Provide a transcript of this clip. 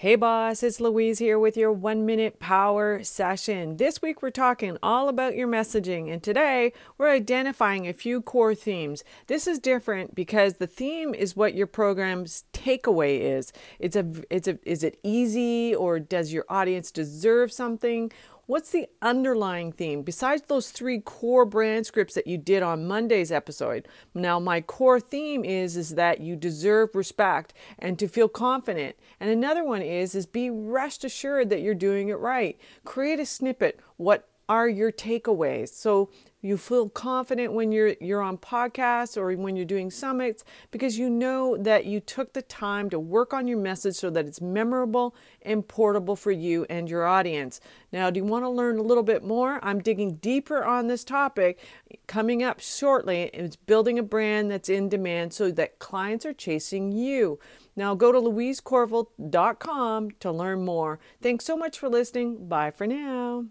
Hey boss, it's Louise here with your one minute power session. This week we're talking all about your messaging, and today we're identifying a few core themes. This is different because the theme is what your program's takeaway is. It's a, it's a, is it easy or does your audience deserve something? What's the underlying theme besides those three core brand scripts that you did on Monday's episode? Now, my core theme is is that you deserve respect and to feel confident. And another one is is be rest assured that you're doing it right. Create a snippet. What are your takeaways? So you feel confident when you're you're on podcasts or when you're doing summits because you know that you took the time to work on your message so that it's memorable and portable for you and your audience. Now, do you want to learn a little bit more? I'm digging deeper on this topic coming up shortly. It's building a brand that's in demand so that clients are chasing you. Now go to louisecorville.com to learn more. Thanks so much for listening. Bye for now.